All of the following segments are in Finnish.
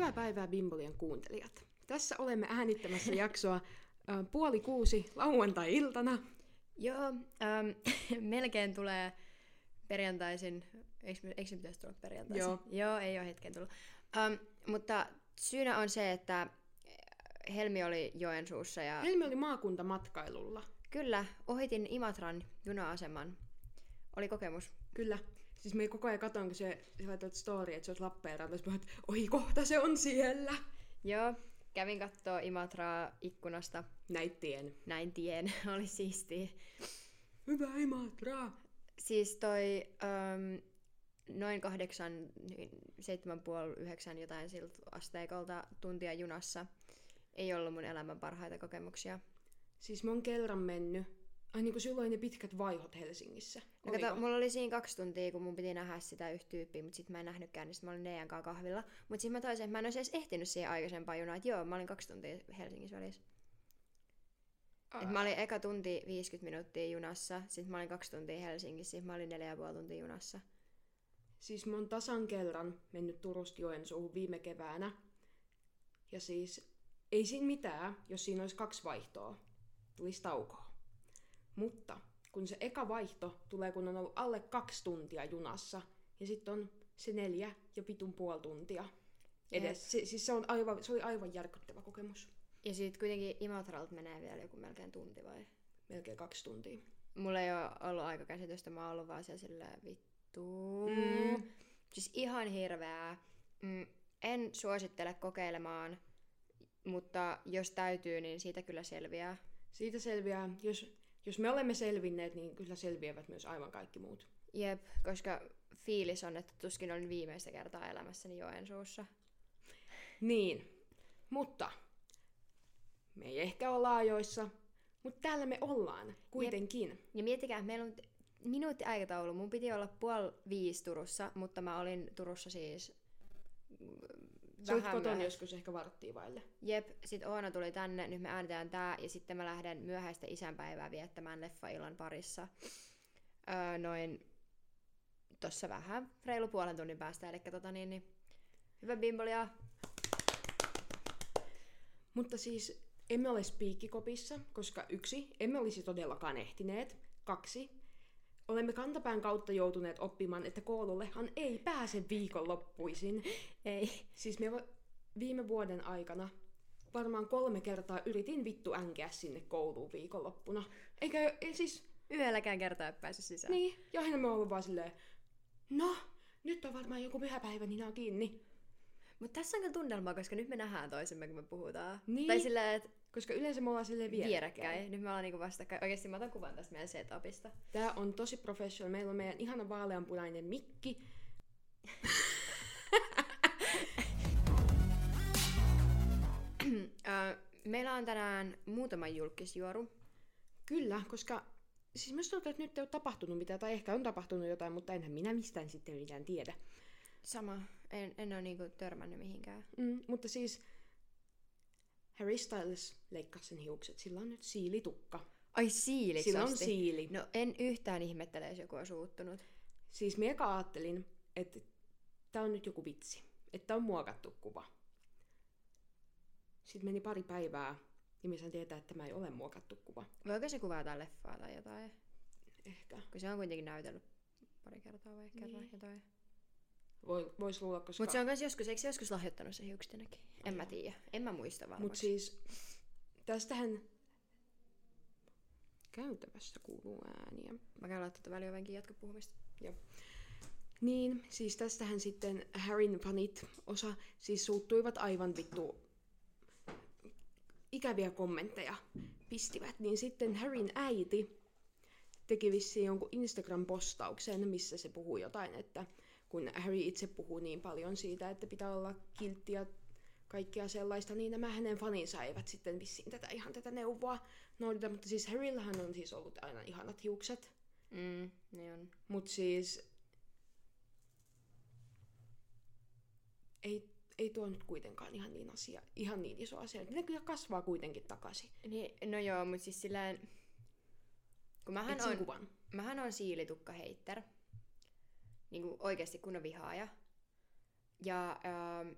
Hyvää päivää Bimbolien kuuntelijat. Tässä olemme äänittämässä jaksoa äh, puoli kuusi lauantai-iltana. Joo, ähm, melkein tulee perjantaisin. Eikö, eikö se pitäisi tulla perjantaisin? Joo. Joo, ei ole hetken tullut. Ähm, mutta syynä on se, että Helmi oli Joensuussa ja Helmi oli maakuntamatkailulla. kyllä, ohitin Imatran juna-aseman. Oli kokemus. Kyllä. Siis me koko ajan katoin, kun se, se laitat story, että se olisi Lappeenrannassa. Mä että oi kohta se on siellä. Joo, kävin kattoo Imatraa ikkunasta. Näittien. Näin tien, oli siistiä. Hyvä Imatra. Siis toi ähm, noin kahdeksan, niin seitsemän puoli, yhdeksän jotain siltä asteikolta tuntia junassa. Ei ollut mun elämän parhaita kokemuksia. Siis mä oon kerran mennyt. Ai niin kuin silloin ne pitkät vaihot Helsingissä. No kato, mulla oli siinä kaksi tuntia, kun mun piti nähdä sitä yhtä tyyppiä, mutta sitten mä en nähnytkään, niin sit mä olin Neijan kanssa kahvilla. Mutta sitten mä toisin, että mä en olisi edes ehtinyt siihen aikaisempaan junaan, että joo, mä olin kaksi tuntia Helsingissä välissä. Et mä olin eka tunti 50 minuuttia junassa, sitten mä olin kaksi tuntia Helsingissä, sitten mä olin neljä ja puoli tuntia junassa. Siis mä oon tasan kerran mennyt Turusta Joensuuhun viime keväänä. Ja siis ei siinä mitään, jos siinä olisi kaksi vaihtoa. Tulisi taukoa. Mutta kun se eka vaihto tulee, kun on ollut alle kaksi tuntia junassa, ja sitten on se neljä ja pitun puoli tuntia edes. Se, siis se, on aivan, se oli aivan järkyttävä kokemus. Ja sitten kuitenkin Imatralta menee vielä joku melkein tunti vai? Melkein kaksi tuntia. Mulla ei ole ollut aikakäsitystä, mä oon ollut vaan siellä silleen vittu. Mm. Siis ihan hirveää. Mm, en suosittele kokeilemaan, mutta jos täytyy, niin siitä kyllä selviää. Siitä selviää, jos, jos me olemme selvinneet, niin kyllä selviävät myös aivan kaikki muut. Jep, koska fiilis on, että tuskin olin viimeistä kertaa elämässäni Joensuussa. Niin, mutta me ei ehkä olla ajoissa, mutta täällä me ollaan kuitenkin. Ja miettikää, meillä on minuutti aikataulu. Mun piti olla puoli viisi Turussa, mutta mä olin Turussa siis kotona myöhä- joskus ehkä varttia vaille. Jep, sit Oona tuli tänne, nyt me äänitään tää, ja sitten mä lähden myöhäistä isänpäivää viettämään leffaillan parissa. Öö, noin tossa vähän, reilu puolen tunnin päästä, eli tota niin, niin hyvä bimbolia. Mutta siis emme ole spiikkikopissa, koska yksi, emme olisi todellakaan ehtineet. Kaksi, olemme kantapään kautta joutuneet oppimaan, että koulullehan ei pääse viikonloppuisin. Ei. Siis me viime vuoden aikana varmaan kolme kertaa yritin vittu änkeä sinne kouluun viikonloppuna. Eikä, ei siis, Yhdelläkään kertaa ei päässyt sisään. niin, ja aina me ollaan vaan silleen, no, nyt on varmaan joku pyhäpäivä, niin on kiinni. Mutta tässä on kyllä tunnelma, koska nyt me nähdään toisemme, kun me puhutaan. Niin. Tai silleen, että Koska yleensä me ollaan silleen vierekkäin. vierekkäin. Nyt me ollaan niinku vastakkain. Oikeesti mä otan kuvan tästä meidän setupista. Tää on tosi professional. Meillä on meidän ihana vaaleanpunainen mikki. Meillä on tänään muutama julkisjuoru. Kyllä, koska siis myös tuntuu, että nyt ei ole tapahtunut mitään, tai ehkä on tapahtunut jotain, mutta enhän minä mistään sitten mitään tiedä. Sama. En, en ole niinku törmännyt mihinkään. Mm, mutta siis Harry Styles leikkasi sen hiukset. Sillä on nyt siilitukka. Ai siiliksi Sillä on asti. siili. No en yhtään ihmettele, jos joku on suuttunut. Siis minä eka ajattelin, että tämä on nyt joku vitsi. Että on muokattu kuva. Sitten meni pari päivää, ja minä sain tietää, että tämä ei ole muokattu kuva. Voiko se kuvaa jotain leffaa tai jotain? Ehkä. Kun se on kuitenkin näytellyt pari kertaa vai kerran Niin. jotain. Voi, vois luulla, koska... Mutta se on myös joskus, eikö se joskus lahjoittanut se hiukset jonnekin? En mä tiedä. En mä muista varmaksi. Mutta siis tästähän käytävässä kuuluu ääniä. Mä käyn laittaa tätä väliovenkin jatka puhumista. Niin, siis tästähän sitten Harryn fanit osa siis suuttuivat aivan vittu ikäviä kommentteja pistivät, niin sitten Harryn äiti teki vissiin jonkun Instagram-postauksen, missä se puhuu jotain, että kun Harry itse puhuu niin paljon siitä, että pitää olla kiltti ja kaikkea sellaista, niin nämä hänen faninsa eivät sitten vissiin tätä ihan tätä neuvoa noudata, mutta siis Harryllähän on siis ollut aina ihanat hiukset, Mm, niin on. mutta siis ei, ei tuo nyt kuitenkaan ihan niin, asia, ihan niin iso asia. Ne kyllä kasvaa kuitenkin takaisin. Niin, no joo, mutta siis silleen... Kun mähän on, kuvan. mähän on siilitukka heitter. Niinku oikeesti kun on vihaaja. Ja ähm,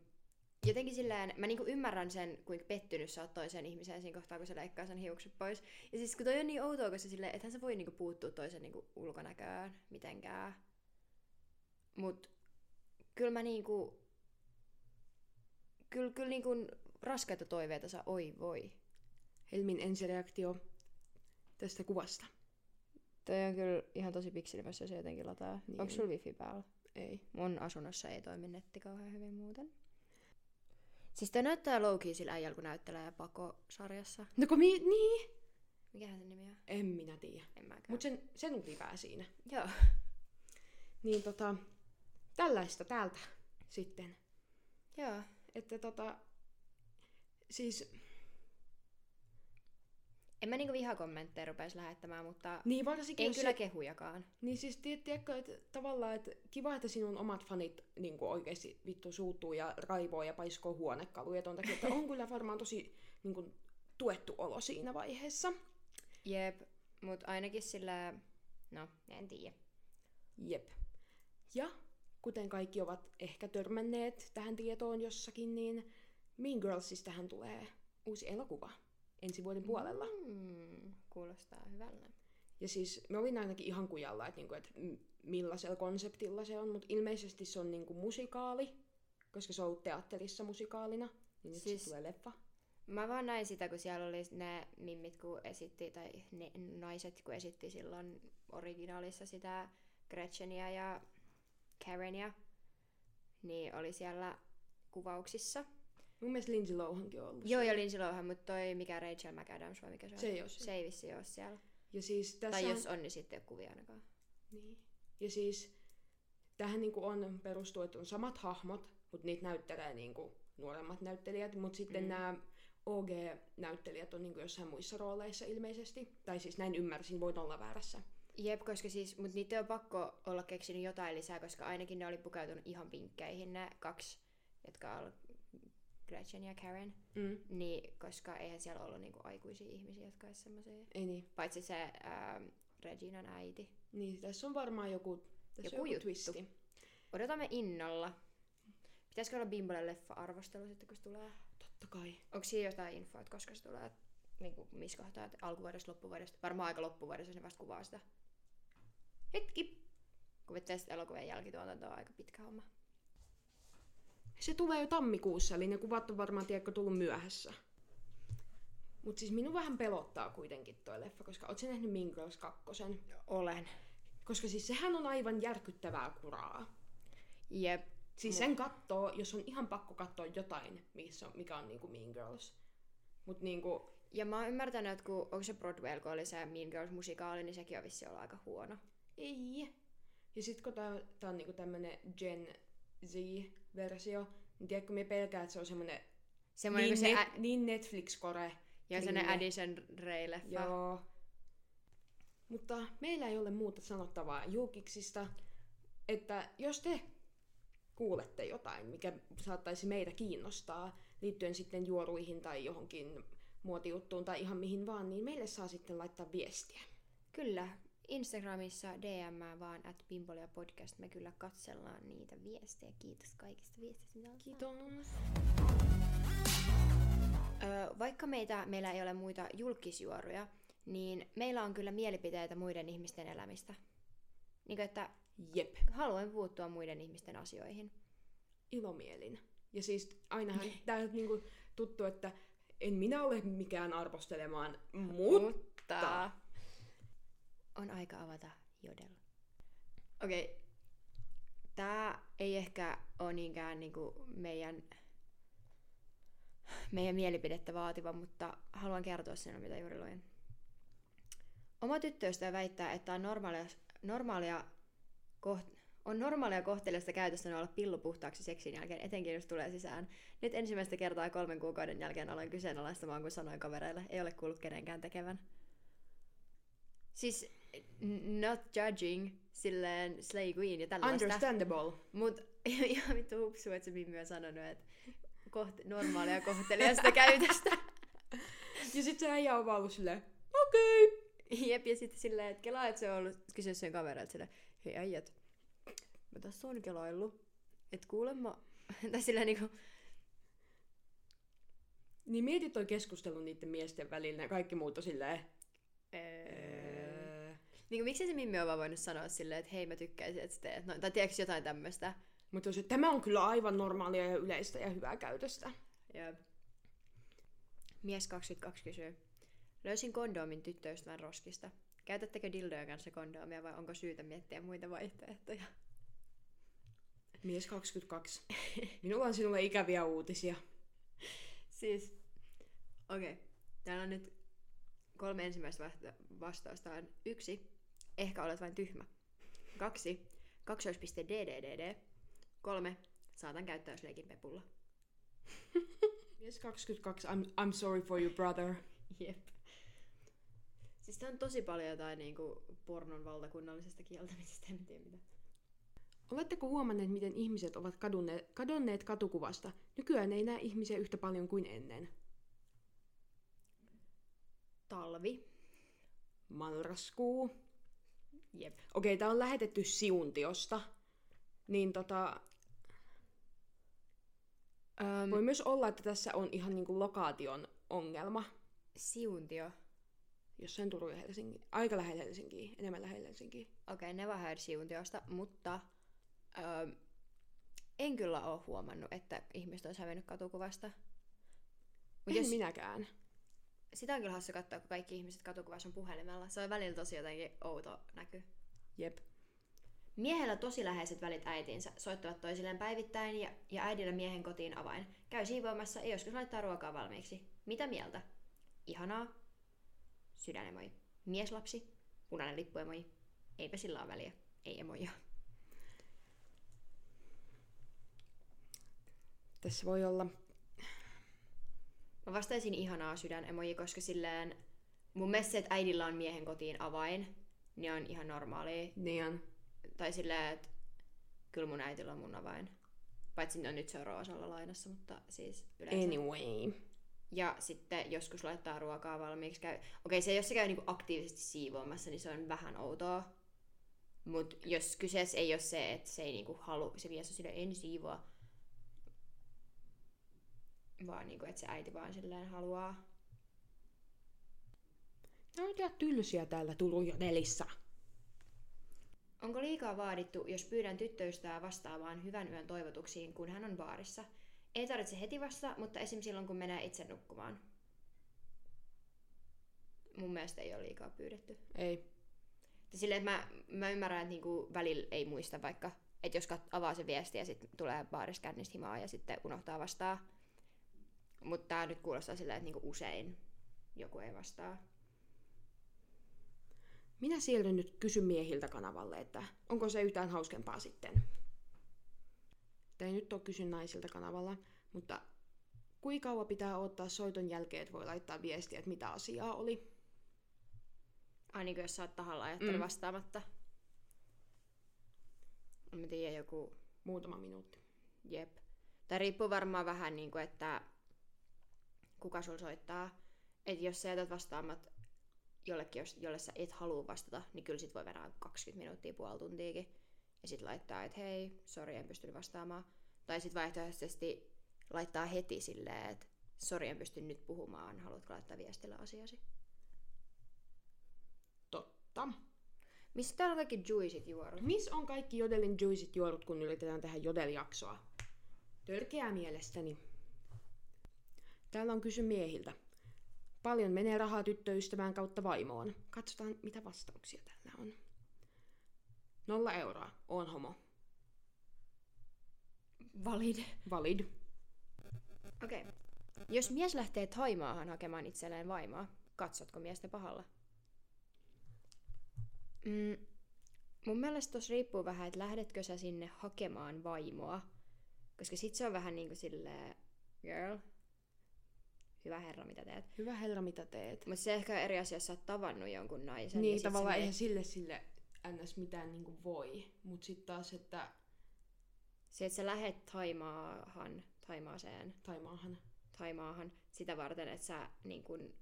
jotenkin silleen, mä niinku ymmärrän sen, kuinka pettynyt sä oot toisen ihmiseen siinä kohtaa, kun se leikkaa sen hiukset pois. Ja siis kun toi on niin outoa, koska silleen, ethän sä voi niinku puuttua toisen niinku ulkonäköön mitenkään. Mut kyllä mä niinku, kyllä, kyllä niinku raskaita toiveita saa, oi voi. Helmin ensireaktio tästä kuvasta. Toi on kyllä ihan tosi pikselipä, se jotenkin lataa. Niin. Onko sulla wifi päällä? Ei. Mun asunnossa ei toimi netti kauhean hyvin muuten. Siis toi näyttää low sillä äijällä, kun näyttelee Pako-sarjassa. No kun mi- niin. Mikähän sen nimi on? En minä tiedä. En mäkään. Mut sen, sen hyvää siinä. Joo. Niin tota, tällaista täältä sitten. Joo. Että tota, siis, En mä niinku vihakommentteja rupes lähettämään, mutta niin en kyllä se, kehujakaan. Niin siis tied- tiedätkö, että tavallaan, että kiva, että sinun omat fanit niin oikeasti vittu suuttuu ja raivoo ja paiskoo huonekaluja ton takia, että on kyllä varmaan tosi niin kuin, tuettu olo siinä vaiheessa. Jep, mut ainakin sillä... No, en tiedä. Jep. Ja kuten kaikki ovat ehkä törmänneet tähän tietoon jossakin, niin Mean Girlsistähän tulee uusi elokuva ensi vuoden puolella. Mm, kuulostaa hyvältä. Ja siis me olin ainakin ihan kujalla, että, niinku, m- millaisella konseptilla se on, mutta ilmeisesti se on niinku musikaali, koska se on ollut teatterissa musikaalina, niin nyt Siis- siis... tulee leffa. Mä vaan näin sitä, kun siellä oli ne mimmit, kun esitti, tai ne naiset, kun esitti silloin originaalissa sitä Gretchenia ja Karenia, niin oli siellä kuvauksissa. Mun mielestä Lindsay Lohankin on ollut Joo, ja Lindsay Lohan, mutta toi mikä Rachel McAdams vai mikä se on? Se ei oo siellä. Se ei vissi ole siellä. Ja siis tässä Tai on... jos on, niin sitten ei ole kuvia ainakaan. Niin. Ja siis tähän niinku on perustuu, että on samat hahmot, mutta niitä näyttelee niinku nuoremmat näyttelijät, mutta sitten mm. nämä OG-näyttelijät on niinku jossain muissa rooleissa ilmeisesti. Tai siis näin ymmärsin, voin olla väärässä. Jep, koska siis, mutta niitä on pakko olla keksinyt jotain lisää, koska ainakin ne oli pukeutunut ihan pinkkeihin ne kaksi, jotka on Gretchen ja Karen. Mm. Niin, koska eihän siellä ollut niinku aikuisia ihmisiä, jotka olisi semmoisia. Ei niin. Paitsi se ähm, Reginan äiti. Niin, tässä on varmaan joku, tässä Joku joku juttu. twisti. Odotamme innolla. Pitäisikö olla Bimbolle leffa-arvostelu sitten, kun se tulee? Totta kai. Onko siinä jotain infoa, että koska se tulee? Niin kuin, missä kohtaa? Että alkuvuodesta, loppuvuodesta? Varmaan aika loppuvuodesta, jos ne vasta kuvaa sitä. Hetki! Vetää sitten elokuvien jälkituotanto on aika pitkä homma. Se tulee jo tammikuussa, eli ne kuvat on varmaan tiedätkö, tullut myöhässä. Mutta siis minun vähän pelottaa kuitenkin toi leffa, koska oot sä nähnyt Mean Girls 2? Olen. Koska siis sehän on aivan järkyttävää kuraa. Jep. Siis sen kattoo, jos on ihan pakko katsoa jotain, missä on, mikä on niinku Mean Girls. Mut niinku, Ja mä oon ymmärtänyt, että kun, onko se Broadway, kun oli se Mean Girls musikaali, niin sekin on vissi ollut aika huono. ei. Ja sit kun tää, tää on niinku tämmönen Gen Z-versio, niin tiedätkö, me pelkää, että se on semmonen Semmoinen niin, se ä- niin Netflix-kore. ja semmoinen klinge. Addison Rae-leffa. Joo. Mutta meillä ei ole muuta sanottavaa julkiksista, että jos te kuulette jotain, mikä saattaisi meitä kiinnostaa liittyen sitten juoruihin tai johonkin muotijuttuun tai ihan mihin vaan, niin meille saa sitten laittaa viestiä. Kyllä. Instagramissa DM vaan at Bimbolia podcast. Me kyllä katsellaan niitä viestejä. Kiitos kaikista viesteistä, mitä on. Kiitos. Öö, vaikka meitä, meillä ei ole muita julkisjuoruja, niin meillä on kyllä mielipiteitä muiden ihmisten elämistä. Niin kuin, että Jep, haluan puuttua muiden ihmisten asioihin. ilomielin. Ja siis ainahan tää on niinku tuttu, että en minä ole mikään arvostelemaan, mutta... on aika avata jodel. Okei. Okay. Tää ei ehkä ole niinkään niinku meidän, meidän mielipidettä vaativa, mutta haluan kertoa sen, mitä juuri luin. Oma tyttöystävä väittää, että on normaalia, normaalia koht, on normaalia kohteliasta käytössä olla pillu puhtaaksi seksin jälkeen, etenkin jos tulee sisään. Nyt ensimmäistä kertaa kolmen kuukauden jälkeen aloin kyseenalaistamaan, kun sanoin kavereille, ei ole kuullut kenenkään tekevän. Siis not judging, silleen slay queen ja tällaista. Understandable. Mut ihan vittu hupsu, että se Mimmi on sanonut, että koht- normaalia kohteliasta käytöstä. Ja sit se äijä on vaan ollut silleen, okei. Okay. Jep, ja sitten silleen, että kelaa, että se on ollut kysyä sen kavereilta silleen, hei äijät, mä tässä on kelaillut, että kuulemma, tai silleen niinku, Niin mietit toi keskustelu niiden miesten välillä ja kaikki muut on silleen... Öö. Niin kuin, miksi se Mimmi on vaan voinut sanoa silleen, että hei mä tykkäisin, että sä teet noin. Tai tiedätkö jotain tämmöistä? Mutta jos, tämä on kyllä aivan normaalia ja yleistä ja hyvää käytöstä. Jep. Mies 22 kysyy. Löysin kondoomin tyttöystävän roskista. Käytättekö dildojen kanssa kondoomia vai onko syytä miettiä muita vaihtoehtoja? Mies 22. Minulla on sinulle ikäviä uutisia. Siis, okei. Okay. Täällä on nyt kolme ensimmäistä vasta- vastausta on yksi, ehkä olet vain tyhmä. Kaksi, kaksoispiste DDDD. Kolme, saatan käyttäysleikin pepulla. Mies 22, I'm, I'm sorry for you brother. Jep. Siis tää on tosi paljon jotain niinku pornon valtakunnallisesta kieltämisestä, en tiedä mitä. Oletteko huomanneet, miten ihmiset ovat kadonneet, kadonneet katukuvasta? Nykyään ei näe ihmisiä yhtä paljon kuin ennen. Talvi. Marraskuu. Jep. Okei, tää on lähetetty Siuntiosta. Niin tota, Um, voi myös olla, että tässä on ihan niinku lokaation ongelma. Siuntio. Jossain Turun ja Helsinki. Aika lähellä Helsinkiä, enemmän lähellä Helsinkiä. Okei, Never Heard Siuntiosta, mutta um, en kyllä ole huomannut, että ihmiset olisi hävennyt katukuvasta. Mut En jos, minäkään. Sitä on kyllä hassu katsoa, kun kaikki ihmiset katukuvassa on puhelimella. Se on välillä tosi jotenkin outo näky. Jep. Miehellä tosi läheiset välit äitiinsä, soittavat toisilleen päivittäin ja, ja äidillä miehen kotiin avain. Käy siivoamassa ja joskus laittaa ruokaa valmiiksi. Mitä mieltä? Ihanaa. Sydänemoji. Mieslapsi. Punainen lippuemoji. Eipä sillä ole väliä. Ei emoja. Tässä voi olla... Mä vastaisin ihanaa sydänemoji, koska silleen mun mielestä se, että äidillä on miehen kotiin avain, niin on ihan normaalia. Niin on. Tai silleen, että kyllä mun äitillä on mun avain. Paitsi no nyt se on Roosalla lainassa, mutta siis yleensä. Anyway. Ja sitten joskus laittaa ruokaa valmiiksi. Käy... Okei, se jos se käy niinku aktiivisesti siivoamassa, niin se on vähän outoa. Mutta jos kyseessä ei ole se, että se ei niinku halu, se mies on silleen, en siivoa. Vaan niinku, että se äiti vaan silleen haluaa. Ne on ihan tylsiä täällä Turun jodelissa. Onko liikaa vaadittu, jos pyydän tyttöystävää vastaamaan hyvän yön toivotuksiin, kun hän on baarissa? Ei tarvitse heti vastata, mutta esim. silloin, kun menee itse nukkumaan. Mun mielestä ei ole liikaa pyydetty. Ei. Ja silleen, että mä, mä ymmärrän, että niinku välillä ei muista vaikka, että jos kat- avaa se viesti ja sitten tulee baarissa kännistä himaa ja sitten unohtaa vastaa. Mutta tää nyt kuulostaa silleen, että niinku usein joku ei vastaa. Minä sieltä nyt kysyn miehiltä kanavalle, että onko se yhtään hauskempaa sitten. Tai ei nyt ole kysy naisilta kanavalla, mutta kuinka kauan pitää odottaa soiton jälkeen, että voi laittaa viestiä, että mitä asiaa oli. Ai niin jos sä oot tahalla ajattelut Mm. mm. vastaamatta. En mä tiedä, joku Muutama minuutti. Jep. Tämä riippuu varmaan vähän niin kuin, että kuka sul soittaa. Että jos sä jätät vastaamat jollekin, jos- jolle sä et halua vastata, niin kyllä sit voi vetää 20 minuuttia, puoli tuntiakin. Ja sit laittaa, että hei, sori, en pystynyt vastaamaan. Tai sit vaihtoehtoisesti laittaa heti silleen, että sori, en pysty nyt puhumaan, haluatko laittaa viestillä asiasi. Totta. Missä täällä on kaikki juicit juorut? Miss on kaikki jodelin juicit juorut, kun yritetään tehdä jodeljaksoa? Törkeää mielestäni. Täällä on kysy miehiltä. Paljon menee rahaa tyttöystävään kautta vaimoon. Katsotaan, mitä vastauksia täällä on. Nolla euroa. On homo. Valid. Valid. Okei. Okay. Jos mies lähtee Taimaahan hakemaan itselleen vaimoa, katsotko miestä pahalla? Mm, mun mielestä tossa riippuu vähän, että lähdetkö sä sinne hakemaan vaimoa. Koska sit se on vähän niinku silleen, girl, hyvä herra, mitä teet. Hyvä herra, mitä teet? Mutta se ehkä eri asia, jos sä oot tavannut jonkun naisen. Niin, sit tavallaan eihän sille sille ns. mitään niinku voi. Mut sit taas, että Se, että sä lähet Taimaahan, Taimaaseen, Taimaahan. Taimaahan sitä varten, että sä niin kun,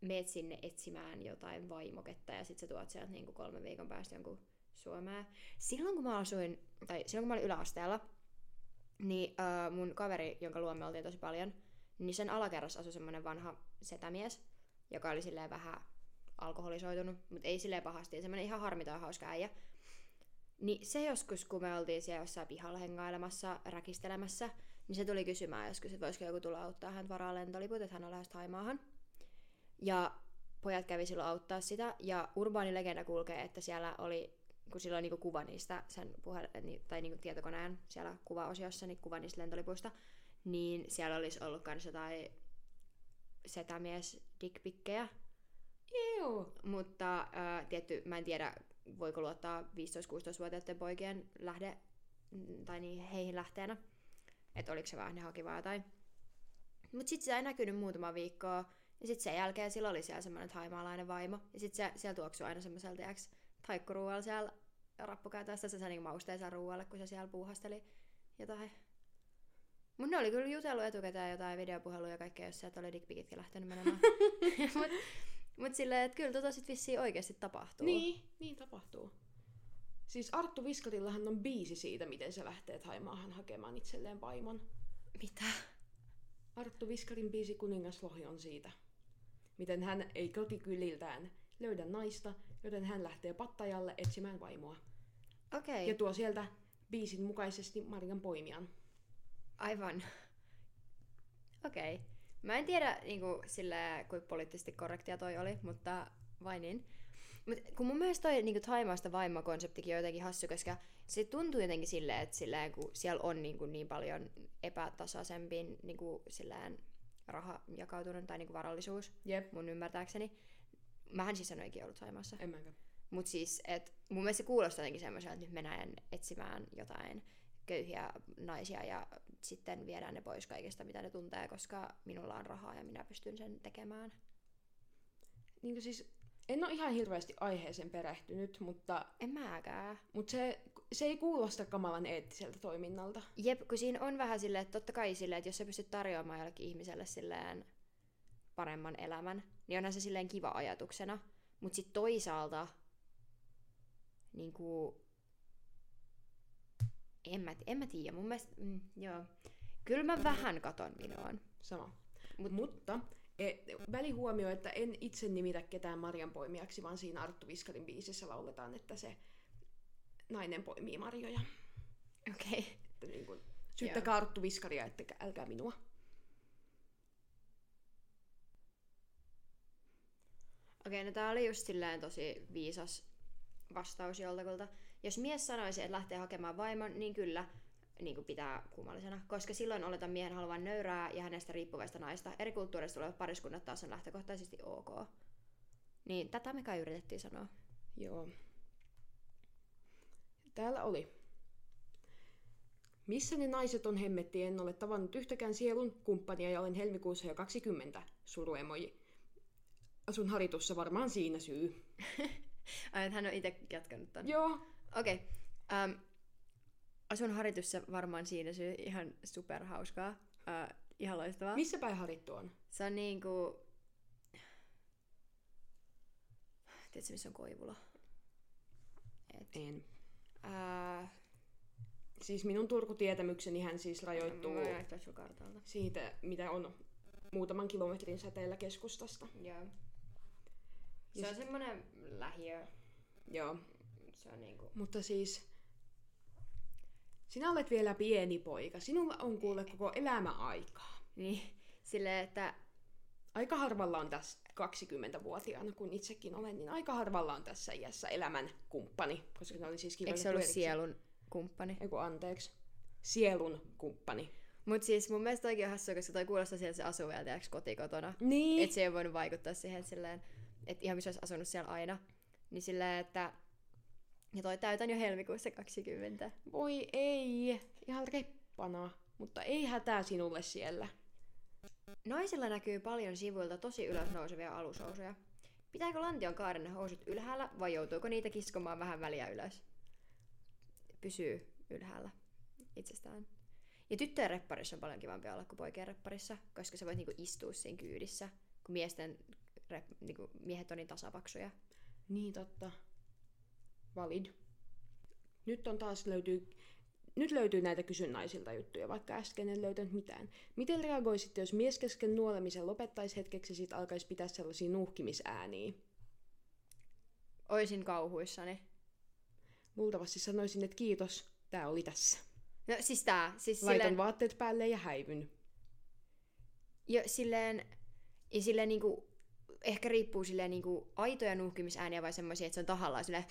meet sinne etsimään jotain vaimoketta ja sit sä tuot sieltä niin kolmen viikon päästä jonkun Suomeen. Silloin kun mä asuin, tai silloin kun mä olin yläasteella, niin äh, mun kaveri, jonka luo me oltiin tosi paljon, niin sen alakerrassa asui semmoinen vanha setämies, joka oli silleen vähän alkoholisoitunut, mutta ei silleen pahasti, semmoinen ihan ja hauska äijä. Niin se joskus, kun me oltiin siellä jossain pihalla hengailemassa, räkistelemässä, niin se tuli kysymään joskus, että voisiko joku tulla auttaa hän varaa lentoliput, että hän on lähes Haimaahan. Ja pojat kävi silloin auttaa sitä, ja urbaani legenda kulkee, että siellä oli, kun sillä on niinku kuva niistä sen puhe, tai niinku tietokoneen siellä kuvaosiossa, niin kuva niistä lentolipuista, niin siellä olisi ollut kans jotain setämies dickpikkejä, Joo. mutta äh, tietty, mä en tiedä, voiko luottaa 15-16-vuotiaiden poikien lähde, mm, tai niin heihin lähteenä, että oliko se vaan ne haki vaan jotain. Mutta sitten se ei näkynyt muutama viikkoa, ja sitten sen jälkeen sillä oli siellä semmoinen haimaalainen vaimo, ja sitten se siellä tuoksui aina semmoiselta, tiiäks, taikkuruualla siellä rappukäytässä, se sai niinku mausteeseen ruualle, kun se siellä puuhasteli jotain. Mun ne oli kyllä jutellut etukäteen jotain videopuheluja ja kaikkea, jos sieltä oli dickpikitkin lähtenyt menemään. mut, mut silleen, että kyllä tota sit vissiin oikeasti tapahtuu. Niin, niin tapahtuu. Siis Arttu Viskarillahan on biisi siitä, miten se lähtee Haimaahan hakemaan itselleen vaimon. Mitä? Arttu Viskarin biisi Kuningaslohi on siitä. Miten hän ei kotikyliltään löydä naista, joten hän lähtee Pattajalle etsimään vaimoa. Okei, Ja tuo sieltä biisin mukaisesti Marjan poimijan. Aivan. Okei. Okay. Mä en tiedä niinku, sillä, kuinka poliittisesti korrektia toi oli, mutta vain niin. Mut kun mun mielestä toi niinku, Taimaasta vaimo-konseptikin on jotenkin hassu, koska se tuntuu jotenkin silleen, että silleen, kun siellä on niinku, niin paljon epätasaisempi niinku, silleen, raha jakautunut tai niinku, varallisuus, Jep. mun ymmärtääkseni. Mähän siis en ole ikinä ollut Taimaassa. En mäkään. Mut siis, et mun mielestä se kuulostaa jotenkin semmoiselta, että nyt mennään etsimään jotain köyhiä naisia ja sitten viedään ne pois kaikesta, mitä ne tuntee, koska minulla on rahaa ja minä pystyn sen tekemään. Niin kuin siis, en ole ihan hirveästi aiheeseen perehtynyt, mutta, En mäkään. mutta se, se ei kuulosta kamalan eettiseltä toiminnalta. Jep, kun siinä on vähän silleen, että totta kai silleen, että jos sä pystyt tarjoamaan jollekin ihmiselle silleen paremman elämän, niin onhan se silleen kiva ajatuksena. Mutta sitten toisaalta, niin kuin, en mä, en mä tiedä, mun mielestä, mm, joo. Kyllä mä vähän katon minuaan. Sama. Mut, mutta e, välihuomio, että en itse nimitä ketään Marjan poimijaksi, vaan siinä Arttu Viskarin biisissä lauletaan, että se nainen poimii marjoja. Okei. Okay. Että niin kuin, syyttäkää Arttu Viskaria, että älkää minua. Okei, no tää oli just silleen tosi viisas vastaus joltakulta. Jos mies sanoisi, että lähtee hakemaan vaimon, niin kyllä niin kuin pitää kummallisena, koska silloin oletan miehen haluavan nöyrää ja hänestä riippuvaista naista. Eri kulttuureista tulevat pariskunnat taas on lähtökohtaisesti ok. Niin tätä me kai yritettiin sanoa. Joo. Täällä oli. Missä ne naiset on hemmetti? En ole tavannut yhtäkään sielun kumppania ja olen helmikuussa jo 20. Suruemoji. Asun Haritussa varmaan siinä syy. Ai, hän on itse jatkanut tän. Joo. Okei. Okay. Um, asun Haritussa varmaan siinä syy. Ihan superhauskaa. Uh, ihan loistavaa. Missä päin Harittu on? Se on niinku... Tiedätkö, missä on Koivula? Et, En. ää, Siis minun Turku-tietämykseni hän siis rajoittuu kartalta. siitä, mitä on muutaman kilometrin säteellä keskustasta. Joo. Ja Se on semmonen lähiö. Joo. Se on niinku... Mutta siis, sinä olet vielä pieni poika. Sinulla on kuule koko elämä aikaa. Niin, silleen, että Aika harvalla on tässä 20-vuotiaana, kun itsekin olen, niin aika harvalla on tässä iässä elämän kumppani, koska ne oli siis eikö se ollut sielun kumppani? Eiku anteeksi. Sielun kumppani. Mut siis mun mielestä toikin on hassua, koska toi kuulostaa sieltä, että se asuu vielä tiiäks, kotikotona. Niin. Että se ei voinut vaikuttaa siihen silleen, että ihan missä olisi asunut siellä aina. Niin silleen, että ja toi täytän jo helmikuussa 20. Voi ei. Ihan reppana. Mutta ei hätää sinulle siellä. Naisilla näkyy paljon sivuilta tosi ylösnousevia alushousuja. Pitääkö lantion kaaren housut ylhäällä vai joutuuko niitä kiskomaan vähän väliä ylös? Pysyy ylhäällä itsestään. Ja tyttöjen repparissa on paljon kivampi olla kuin poikien repparissa, koska sä voit niinku istua siinä kyydissä, kun miesten rep, niinku, miehet on niin tasapaksuja. Niin totta. Valid. Nyt on taas löytyy nyt löytyy näitä kysyn naisilta juttuja, vaikka äsken en löytänyt mitään. Miten reagoisitte, jos mies kesken nuolemisen lopettaisi hetkeksi ja sit alkaisi pitää sellaisia nuuhkimisääniä? Oisin kauhuissani. Luultavasti sanoisin, että kiitos, tää oli tässä. No siis tää, siis Laitan silleen, vaatteet päälle ja häivyn. jo, silleen, ja silleen niinku, ehkä riippuu silleen niinku aitoja nuuhkimisääniä vai semmoisia, että se on tahallaan silleen,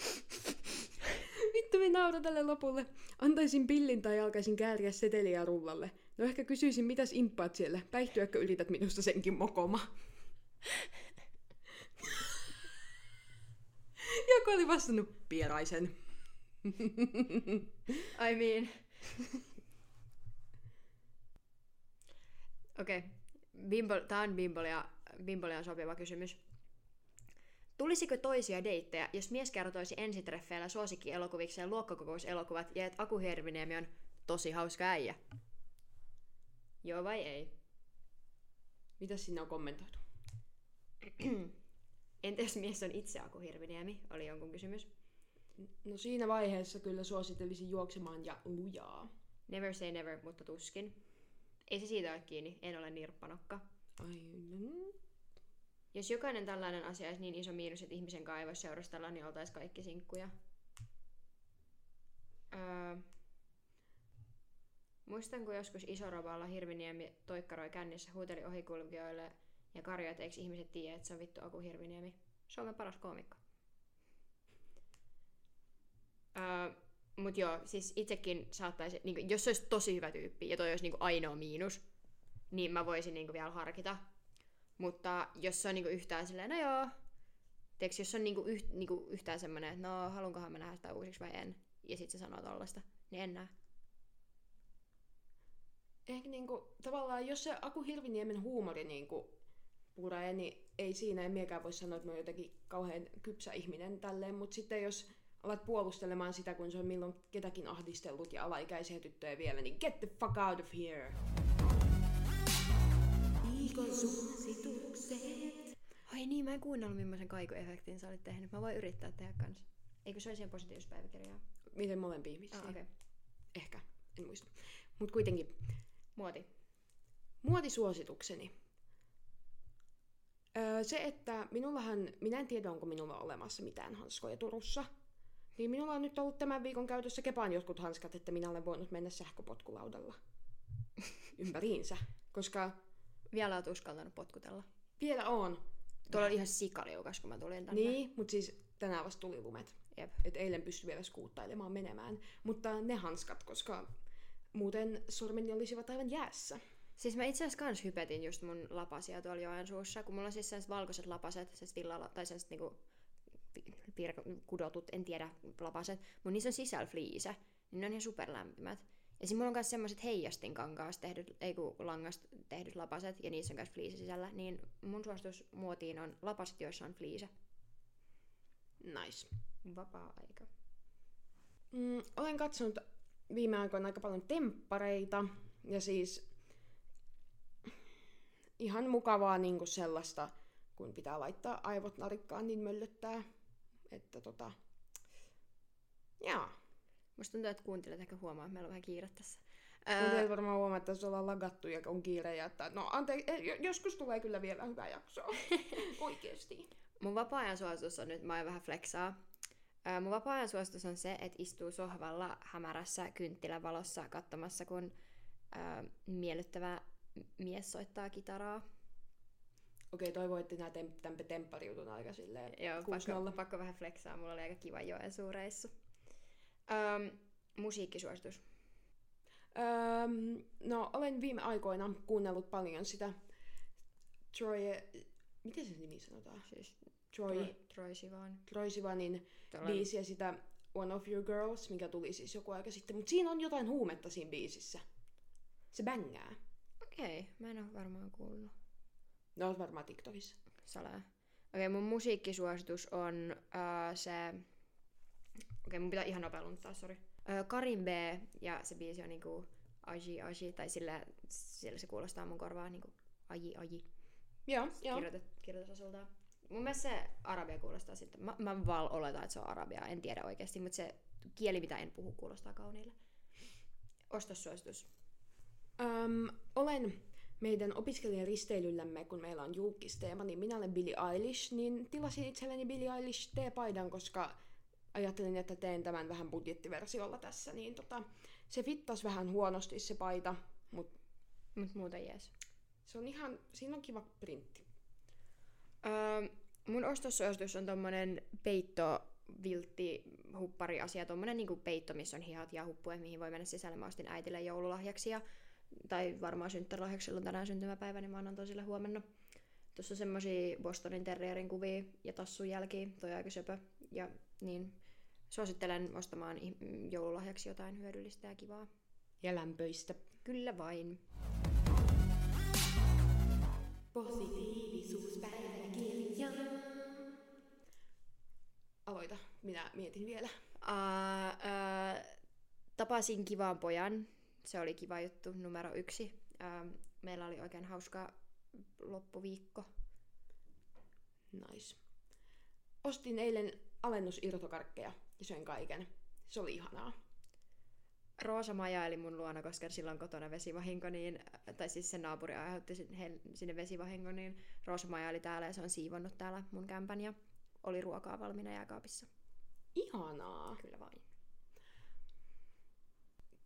Vittu, me nauran tälle lopulle. Antaisin pillin tai alkaisin kääriä seteliä rullalle. No ehkä kysyisin, mitäs imppaat siellä? Päihtyäkö yrität minusta senkin mokoma? Joku oli vastannut pieraisen. I mean. Okei. Okay. Bimbo, tää on Bimbolia, Bimbolia sopiva kysymys. Tulisiko toisia deittejä, jos mies kertoisi ensitreffeillä suosikkielokuvikseen luokkakokouselokuvat ja että Aku Hirviniemi on tosi hauska äijä? Joo vai ei? Mitä sinä on kommentoitu? Entä jos mies on itse Aku Hirviniemi? Oli jonkun kysymys. No siinä vaiheessa kyllä suosittelisin juoksemaan ja lujaa. Never say never, mutta tuskin. Ei se siitä ole kiinni, en ole nirppanokka. Ai, mm. Jos jokainen tällainen asia olisi niin iso miinus, että ihmisen kanssa ei voisi seurustella, niin oltaisiin kaikki sinkkuja. Öö, muistan, kun joskus Isoroballa Hirviniemi toikkaroi kännissä, huuteli ohikulkijoille ja karjoi, että eikö ihmiset tiedä, että se on vittu Aku Hirviniemi. Suomen paras koomikko. Öö, mut joo, siis itsekin saattaisi, niin jos se olisi tosi hyvä tyyppi ja toi olisi niin ainoa miinus, niin mä voisin niin vielä harkita. Mutta jos se on niinku yhtään silleen, no joo, Teekö, jos on niinku, yht, niinku yhtään semmoinen, että no haluankohan mä nähdä sitä uusiksi vai en, ja sit se sanoo tollasta, niin en näe. Ehkä niinku, tavallaan, jos se Aku Hirviniemen huumori niinku puree, niin ei siinä, en miekään voi sanoa, että mä oon jotenkin kauhean kypsä ihminen tälleen, mutta sitten jos alat puolustelemaan sitä, kun se on milloin ketäkin ahdistellut ja alaikäisiä tyttöjä vielä, niin get the fuck out of here! Viikon suositukset. Ai niin, mä en kuunnellut millaisen kaikuefektin sä olit tehnyt. Mä voin yrittää tehdä kans. Eikö se olisi siihen positiivispäiväkirjaa? Miten molempia vissiin? Ah. Okay. Ehkä, en muista. Mutta kuitenkin, Muoti. muotisuositukseni. Öö, se, että minullahan, minä en tiedä onko minulla olemassa mitään hanskoja Turussa, niin minulla on nyt ollut tämän viikon käytössä Kepan jotkut hanskat, että minä olen voinut mennä sähköpotkulaudalla ympäriinsä. Koska Vielä oot uskaltanut potkutella. vielä on. Tuolla oli ihan sikaliukas, kun mä tulin tänne. Niin, mutta siis tänään vasta tuli lumet. Jep. Et eilen pystyi vielä skuuttailemaan menemään. Mutta ne hanskat, koska muuten sormeni olisivat aivan jäässä. Siis mä itse asiassa kans hypetin just mun lapasia tuolla Joensuussa, kun mulla on siis sellaiset valkoiset lapaset, sellaiset villala, tai sellaiset niinku pi- piir- kudotut, en tiedä, lapaset, mutta niissä on sisällä fliise, niin ne on ihan superlämpimät. Ja sitten mulla on myös semmoiset heijastinkankaasta tehdyt, ei kun langasta tehdyt lapaset, ja niissä on myös fliise sisällä, niin mun suositus muotiin on lapaset, joissa on fliise. Nice. Vapaa-aika. Mm, olen katsonut viime aikoina aika paljon temppareita. Ja siis ihan mukavaa niinku sellaista, kun pitää laittaa aivot narikkaan, niin möllöttää. Että tota... Jaa. Musta tuntuu, että kuuntelijat ehkä huomaa, että meillä on vähän kiire tässä. Mutta Öö, ei varmaan huomaa, että jos ollaan lagattu ja on kiire ja että no anteeksi, joskus tulee kyllä vielä hyvä jakso. Oikeesti. Mun vapaa-ajan suositus on nyt, mä oon vähän flexaa. Mun vapaa-ajan suositus on se, että istuu sohvalla hämärässä kynttilävalossa katsomassa, kun öö, miellyttävä mies soittaa kitaraa. Okei, toi voitti nää tem- tämän temppariutun aika silleen Joo, 6-0. pakko, pakko vähän flexaa, mulla oli aika kiva Joensuun Öö, musiikkisuositus. Öö, no, olen viime aikoina kuunnellut paljon sitä Troy... Miten se nimi sanotaan? Siis Troy, Troy, Sivan. Troy Sivanin Tuolla- biisiä sitä One of Your Girls, mikä tuli siis joku aika sitten. Mutta siinä on jotain huumetta siinä biisissä. Se bängää. Okei, okay, mä en ole varmaan kuullut. Ne on varmaan TikTokissa. Salaa. Okei, okay, mun musiikkisuositus on uh, se... Okei, okay, mun pitää ihan nopea luntaa, sori. Karin B, ja se biisi on niinku Aji Aji, tai sillä, sillä se kuulostaa mun korvaan niinku Aji Aji. Joo, joo. Kirjoitet, kirjoitusasultaan. Mun mielestä se arabia kuulostaa sitten. Mä, mä val oletan, että se on arabia, en tiedä oikeasti, mutta se kieli, mitä en puhu, kuulostaa kauniille. Ostossuositus. Öm, olen meidän opiskelijaristeilylämme, kun meillä on julkisteema, niin minä olen Billie Eilish, niin tilasin itselleni Billie Eilish T-paidan, koska ajattelin, että teen tämän vähän budjettiversiolla tässä, niin tota, se fittas vähän huonosti se paita, mutta Mut muuten jees. se on ihan, siinä on kiva printti. Öö, mun ostossuositus on tommonen peitto viltti huppari asia, tommonen niinku peitto, missä on hihat ja huppuja, mihin voi mennä sisälle. Mä ostin äitille joululahjaksi ja, tai varmaan synttärilahjaksi silloin tänään syntymäpäivä, niin mä annan tosille huomenna. Tuossa on semmosia Bostonin terrierin kuvia ja tassun jälkiä, toi on aika söpö. Ja niin suosittelen ostamaan mm, joululahjaksi jotain hyödyllistä ja kivaa. Ja lämpöistä. Kyllä vain. Positiivisuuspäiväkirja. Aloita, minä mietin vielä. Uh, uh, tapasin kivan pojan. Se oli kiva juttu numero yksi. Uh, meillä oli oikein hauska loppuviikko. Nice. Ostin eilen alennusirtokarkkeja ja söin kaiken. Se oli ihanaa. Roosa majaili mun luona, koska sillä on kotona vesivahinko, niin, tai siis se naapuri aiheutti sin- he- sinne vesivahingon, niin Roosa majaili täällä ja se on siivonnut täällä mun kämpän ja oli ruokaa valmiina jääkaapissa. Ihanaa. Kyllä vain.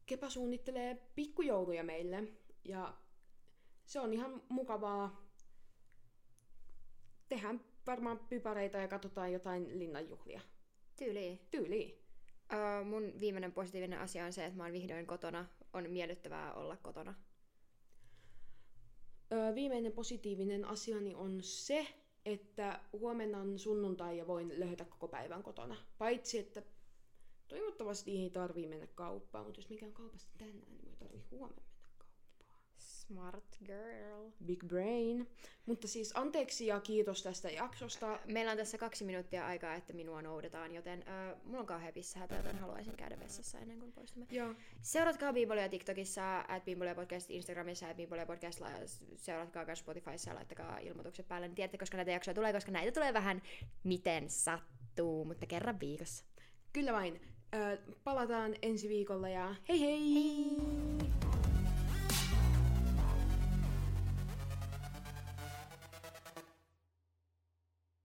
Kepa suunnittelee pikkujouluja meille ja se on ihan mukavaa. Tehdään varmaan pypäreitä ja katsotaan jotain linnanjuhlia. Tyyli. Tyyli. Uh, mun viimeinen positiivinen asia on se, että mä oon vihdoin kotona. On miellyttävää olla kotona. Öö, viimeinen positiivinen asiani on se, että huomenna on sunnuntai ja voin löhötä koko päivän kotona. Paitsi, että toivottavasti ei tarvii mennä kauppaan, mutta jos mikä on kaupassa tänään, niin ei tarvii huomenna. Smart girl. Big brain. Mutta siis anteeksi ja kiitos tästä jaksosta. Meillä on tässä kaksi minuuttia aikaa, että minua noudetaan, joten ö, mulla on kauhean pissahätä, joten haluaisin käydä vessassa ennen kuin poistumme. Joo. Seuratkaa Beambolia TikTokissa, at Beambolia Podcast Instagramissa, at Beambolia Podcast, seuratkaa myös Spotifyssa ja laittakaa ilmoitukset päälle. Niin tiedätte, koska näitä jaksoja tulee, koska näitä tulee vähän miten sattuu, mutta kerran viikossa. Kyllä vain. Öö, palataan ensi viikolla ja hei hei! Hei!